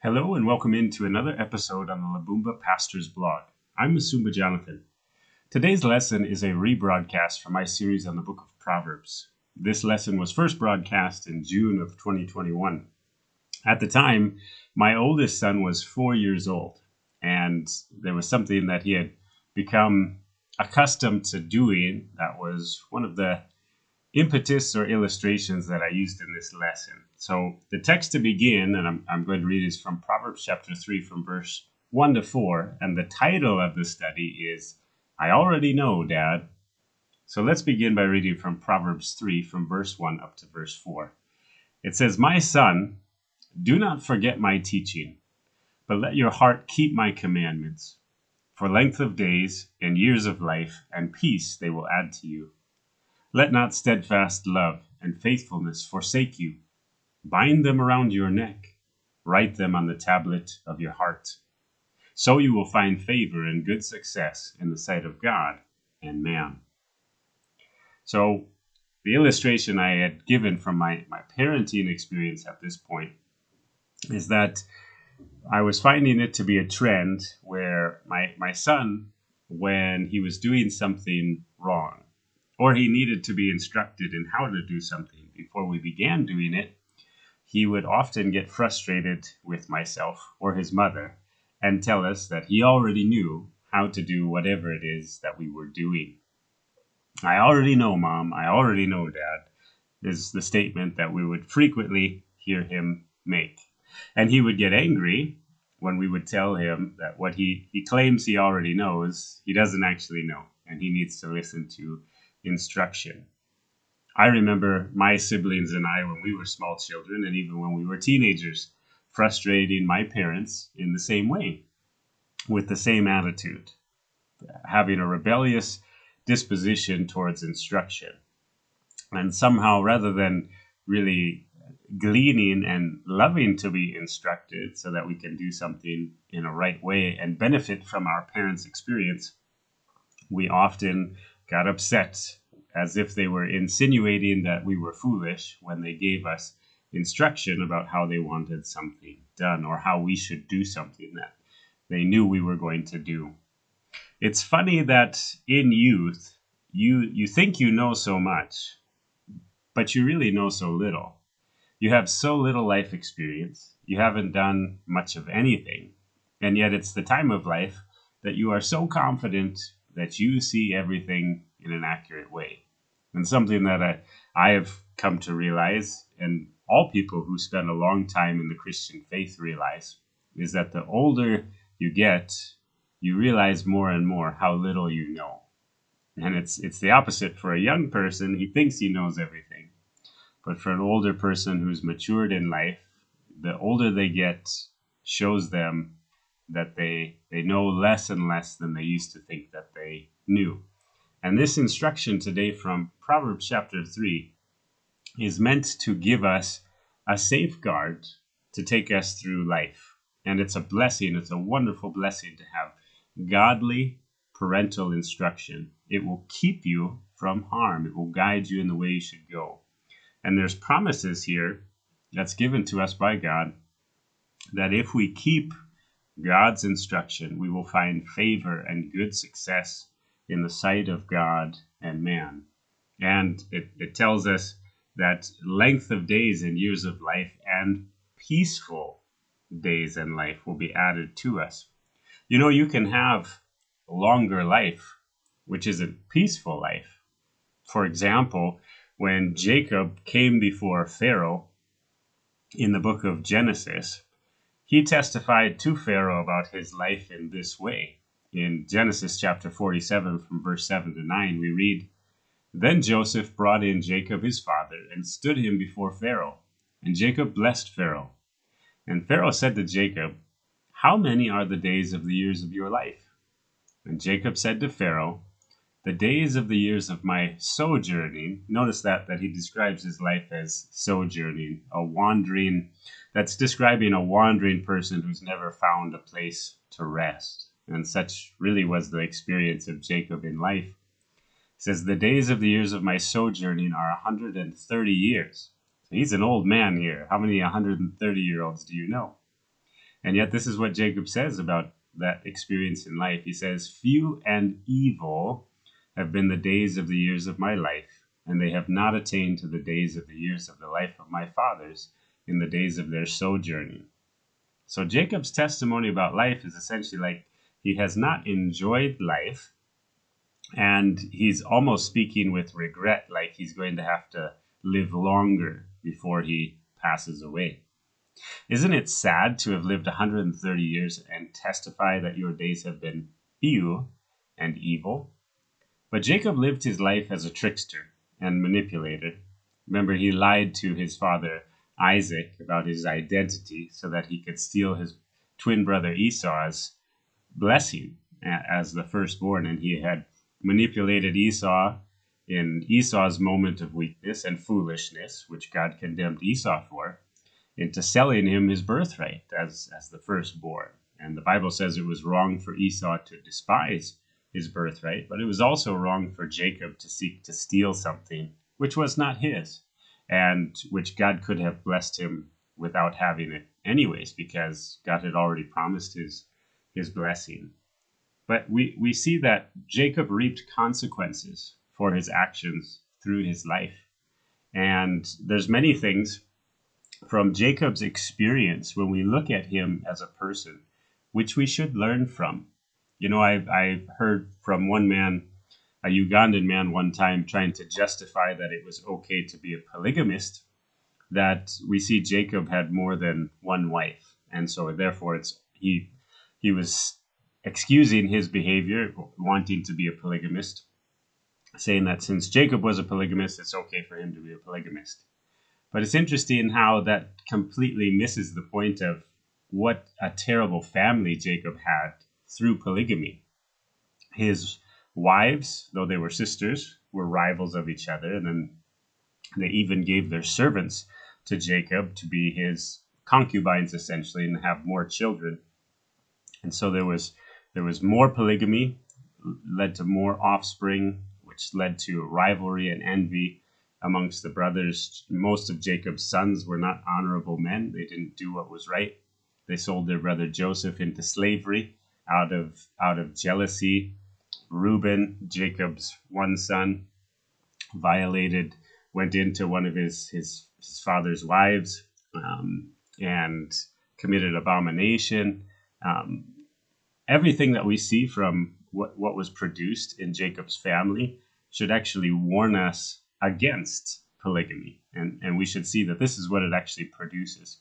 Hello and welcome into another episode on the Labumba Pastors blog. I'm Musumba Jonathan. Today's lesson is a rebroadcast from my series on the book of Proverbs. This lesson was first broadcast in June of 2021. At the time, my oldest son was four years old, and there was something that he had become accustomed to doing that was one of the impetus or illustrations that I used in this lesson. So the text to begin, and I'm, I'm going to read, is from Proverbs chapter 3, from verse 1 to 4. And the title of the study is I Already Know, Dad. So let's begin by reading from Proverbs 3, from verse 1 up to verse 4. It says, My son, do not forget my teaching, but let your heart keep my commandments. For length of days and years of life and peace they will add to you. Let not steadfast love and faithfulness forsake you. Bind them around your neck, write them on the tablet of your heart. So you will find favor and good success in the sight of God and man. So, the illustration I had given from my, my parenting experience at this point is that I was finding it to be a trend where my, my son, when he was doing something wrong, or he needed to be instructed in how to do something before we began doing it, he would often get frustrated with myself or his mother and tell us that he already knew how to do whatever it is that we were doing. I already know, Mom. I already know, Dad, is the statement that we would frequently hear him make. And he would get angry when we would tell him that what he, he claims he already knows, he doesn't actually know, and he needs to listen to instruction. I remember my siblings and I when we were small children, and even when we were teenagers, frustrating my parents in the same way, with the same attitude, having a rebellious disposition towards instruction. And somehow, rather than really gleaning and loving to be instructed so that we can do something in a right way and benefit from our parents' experience, we often got upset as if they were insinuating that we were foolish when they gave us instruction about how they wanted something done or how we should do something that they knew we were going to do. It's funny that in youth, you, you think you know so much, but you really know so little. You have so little life experience, you haven't done much of anything, and yet it's the time of life that you are so confident that you see everything in an accurate way. And something that I, I have come to realize, and all people who spend a long time in the Christian faith realize, is that the older you get, you realize more and more how little you know. And it's it's the opposite for a young person, he thinks he knows everything. But for an older person who's matured in life, the older they get shows them that they they know less and less than they used to think that they knew. And this instruction today from Proverbs chapter 3 is meant to give us a safeguard to take us through life. And it's a blessing, it's a wonderful blessing to have godly parental instruction. It will keep you from harm, it will guide you in the way you should go. And there's promises here that's given to us by God that if we keep God's instruction, we will find favor and good success in the sight of God and man. And it, it tells us that length of days and years of life and peaceful days and life will be added to us. You know, you can have longer life, which is a peaceful life. For example, when Jacob came before Pharaoh in the book of Genesis, he testified to Pharaoh about his life in this way. In Genesis chapter 47, from verse 7 to 9, we read, Then Joseph brought in Jacob his father, and stood him before Pharaoh. And Jacob blessed Pharaoh. And Pharaoh said to Jacob, How many are the days of the years of your life? And Jacob said to Pharaoh, The days of the years of my sojourning. Notice that that he describes his life as sojourning, a wandering that's describing a wandering person who's never found a place to rest. And such really was the experience of Jacob in life. He says, The days of the years of my sojourning are a 130 years. So he's an old man here. How many 130 year olds do you know? And yet, this is what Jacob says about that experience in life. He says, Few and evil have been the days of the years of my life, and they have not attained to the days of the years of the life of my fathers in the days of their sojourning. So, Jacob's testimony about life is essentially like he has not enjoyed life, and he's almost speaking with regret, like he's going to have to live longer before he passes away. Isn't it sad to have lived 130 years and testify that your days have been few and evil? But Jacob lived his life as a trickster and manipulator. Remember, he lied to his father Isaac about his identity so that he could steal his twin brother Esau's blessing as the firstborn, and he had manipulated Esau in Esau's moment of weakness and foolishness, which God condemned Esau for, into selling him his birthright as, as the firstborn. And the Bible says it was wrong for Esau to despise his birthright, but it was also wrong for Jacob to seek to steal something which was not his, and which God could have blessed him without having it anyways, because God had already promised his his blessing. But we, we see that Jacob reaped consequences for his actions through his life. And there's many things from Jacob's experience when we look at him as a person, which we should learn from. You know, I've, I've heard from one man, a Ugandan man, one time trying to justify that it was okay to be a polygamist, that we see Jacob had more than one wife. And so, therefore, it's he he was excusing his behavior, wanting to be a polygamist, saying that since Jacob was a polygamist, it's okay for him to be a polygamist. But it's interesting how that completely misses the point of what a terrible family Jacob had through polygamy. His wives, though they were sisters, were rivals of each other, and then they even gave their servants to Jacob to be his concubines essentially and have more children. And so there was there was more polygamy, led to more offspring, which led to rivalry and envy amongst the brothers. Most of Jacob's sons were not honorable men. They didn't do what was right. They sold their brother Joseph into slavery out of out of jealousy. Reuben, Jacob's one son, violated, went into one of his his, his father's wives um, and committed abomination. Um, everything that we see from what, what was produced in Jacob's family should actually warn us against polygamy. And, and we should see that this is what it actually produces.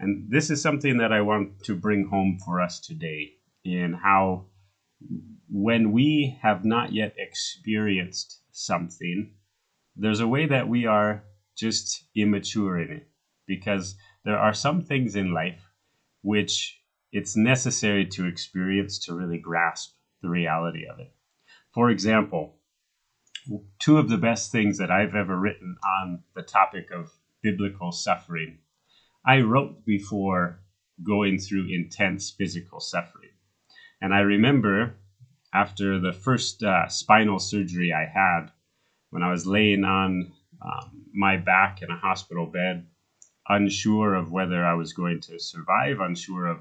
And this is something that I want to bring home for us today in how, when we have not yet experienced something, there's a way that we are just immature in it. Because there are some things in life which it's necessary to experience to really grasp the reality of it. For example, two of the best things that I've ever written on the topic of biblical suffering. I wrote before going through intense physical suffering. And I remember after the first uh, spinal surgery I had, when I was laying on um, my back in a hospital bed, unsure of whether I was going to survive, unsure of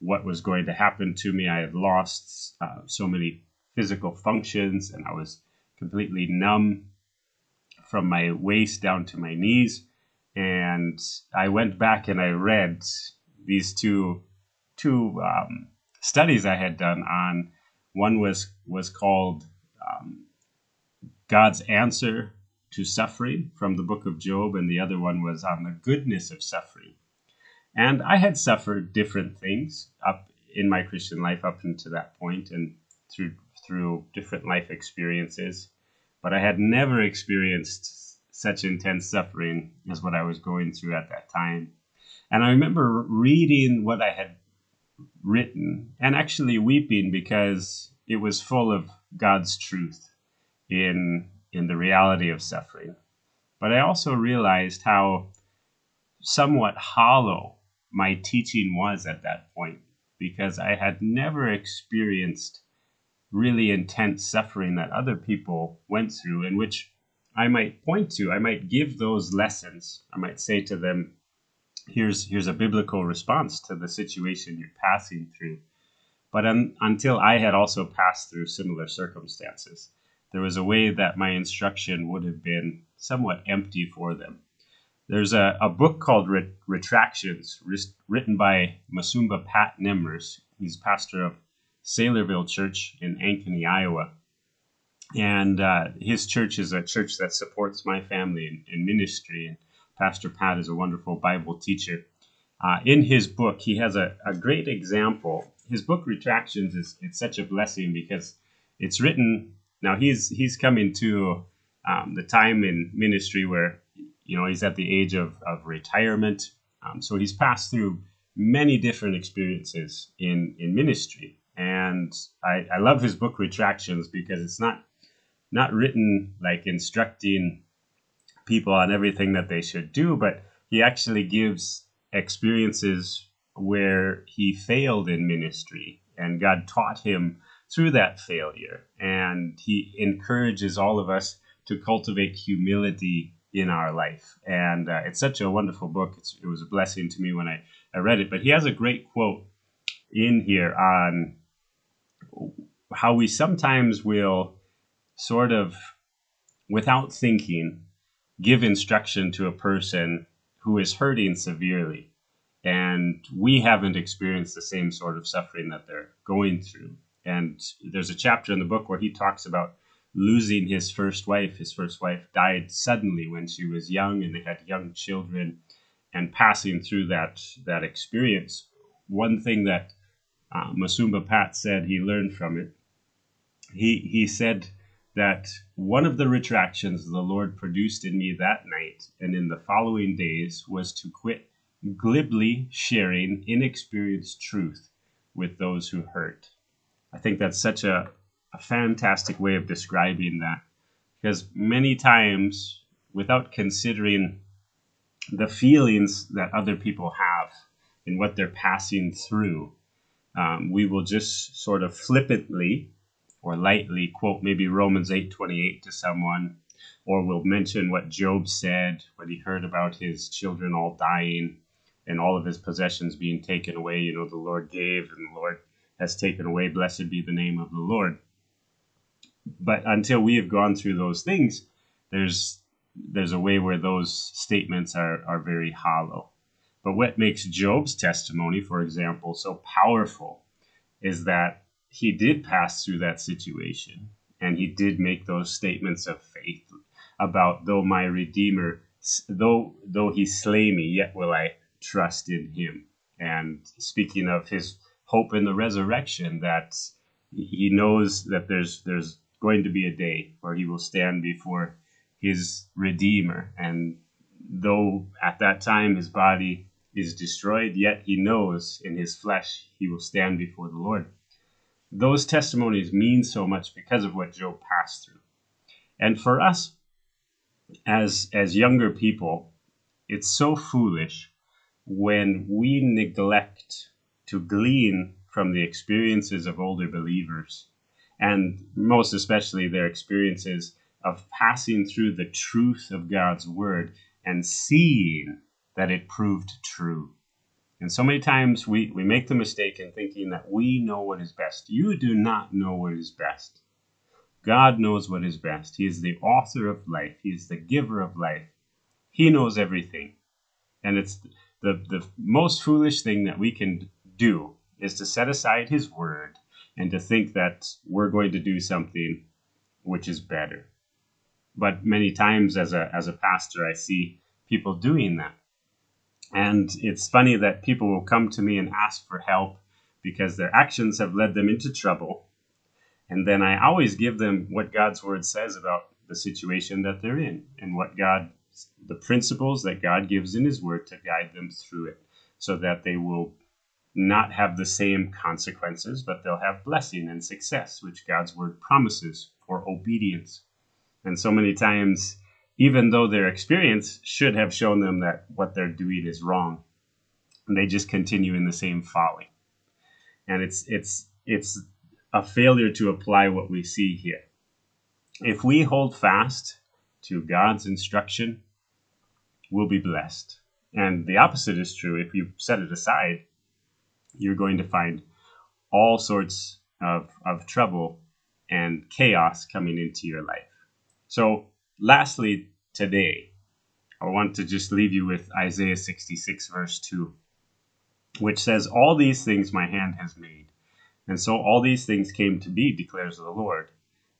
what was going to happen to me. I had lost uh, so many physical functions and I was completely numb from my waist down to my knees. And I went back and I read these two two um, studies I had done on. One was was called um, God's answer to suffering from the book of Job, and the other one was on the goodness of suffering. And I had suffered different things up in my Christian life up until that point, and through through different life experiences but I had never experienced such intense suffering as what I was going through at that time. And I remember reading what I had written and actually weeping because it was full of God's truth in in the reality of suffering. But I also realized how somewhat hollow my teaching was at that point because I had never experienced really intense suffering that other people went through, and which I might point to, I might give those lessons. I might say to them, here's here's a biblical response to the situation you're passing through. But un, until I had also passed through similar circumstances, there was a way that my instruction would have been somewhat empty for them. There's a, a book called Retractions, written by Masumba Pat Nemmers. He's pastor of Saylorville Church in Ankeny, Iowa. And uh, his church is a church that supports my family in, in ministry. Pastor Pat is a wonderful Bible teacher. Uh, in his book, he has a, a great example. His book Retractions is it's such a blessing because it's written. Now he's he's coming to um, the time in ministry where you know he's at the age of, of retirement. Um, so he's passed through many different experiences in in ministry, and I, I love his book Retractions because it's not not written like instructing people on everything that they should do, but he actually gives experiences where he failed in ministry and God taught him through that failure. And he encourages all of us to cultivate humility in our life. And uh, it's such a wonderful book. It's, it was a blessing to me when I, I read it. But he has a great quote in here on how we sometimes will sort of, without thinking, give instruction to a person who is hurting severely. And we haven't experienced the same sort of suffering that they're going through. And there's a chapter in the book where he talks about losing his first wife. His first wife died suddenly when she was young, and they had young children. And passing through that that experience, one thing that uh, Masumba Pat said he learned from it, he he said that one of the retractions the Lord produced in me that night and in the following days was to quit glibly sharing inexperienced truth with those who hurt. I think that's such a, a fantastic way of describing that because many times, without considering the feelings that other people have and what they're passing through, um, we will just sort of flippantly or lightly quote maybe Romans 8:28 to someone or we'll mention what Job said when he heard about his children all dying and all of his possessions being taken away, you know, the Lord gave and the Lord has taken away, blessed be the name of the Lord. But until we have gone through those things, there's there's a way where those statements are, are very hollow. But what makes Job's testimony, for example, so powerful is that he did pass through that situation and he did make those statements of faith about though my redeemer though though he slay me yet will i trust in him. And speaking of his hope in the resurrection that he knows that there's there's going to be a day where he will stand before his redeemer. And though at that time his body is destroyed yet he knows in his flesh he will stand before the lord those testimonies mean so much because of what Job passed through. And for us as as younger people, it's so foolish when we neglect to glean from the experiences of older believers and most especially their experiences of passing through the truth of God's word and seeing that it proved true. And so many times we, we make the mistake in thinking that we know what is best. You do not know what is best. God knows what is best. He is the author of life, He is the giver of life. He knows everything. And it's the, the most foolish thing that we can do is to set aside His word and to think that we're going to do something which is better. But many times as a, as a pastor, I see people doing that. And it's funny that people will come to me and ask for help because their actions have led them into trouble. And then I always give them what God's word says about the situation that they're in and what God, the principles that God gives in his word to guide them through it so that they will not have the same consequences, but they'll have blessing and success, which God's word promises for obedience. And so many times even though their experience should have shown them that what they're doing is wrong. And they just continue in the same folly. And it's it's it's a failure to apply what we see here. If we hold fast to God's instruction, we'll be blessed. And the opposite is true. If you set it aside, you're going to find all sorts of, of trouble and chaos coming into your life. So, lastly, today, I want to just leave you with Isaiah 66, verse 2, which says, All these things my hand has made. And so all these things came to be, declares the Lord.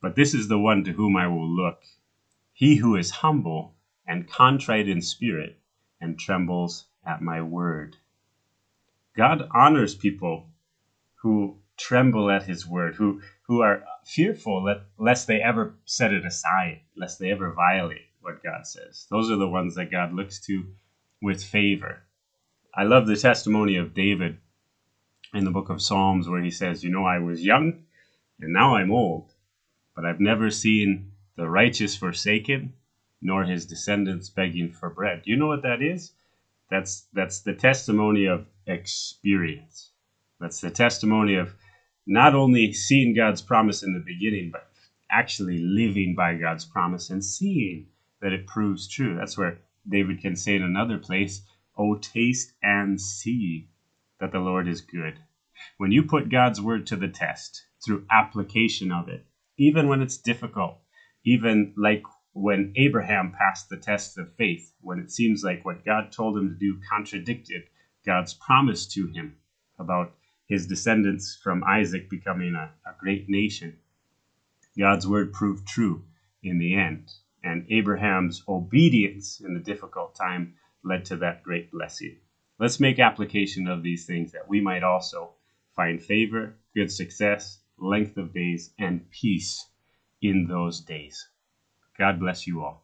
But this is the one to whom I will look, he who is humble and contrite in spirit and trembles at my word. God honors people who tremble at his word, who, who are fearful that, lest they ever set it aside, lest they ever violate what God says. Those are the ones that God looks to with favor. I love the testimony of David in the book of Psalms where he says, You know, I was young and now I'm old, but I've never seen the righteous forsaken nor his descendants begging for bread. Do you know what that is? That's that's the testimony of experience. That's the testimony of not only seeing God's promise in the beginning, but actually living by God's promise and seeing that it proves true. That's where David can say in another place, Oh, taste and see that the Lord is good. When you put God's word to the test through application of it, even when it's difficult, even like when Abraham passed the test of faith, when it seems like what God told him to do contradicted God's promise to him about his descendants from Isaac becoming a, a great nation. God's word proved true in the end, and Abraham's obedience in the difficult time led to that great blessing. Let's make application of these things that we might also find favor, good success, length of days, and peace in those days. God bless you all.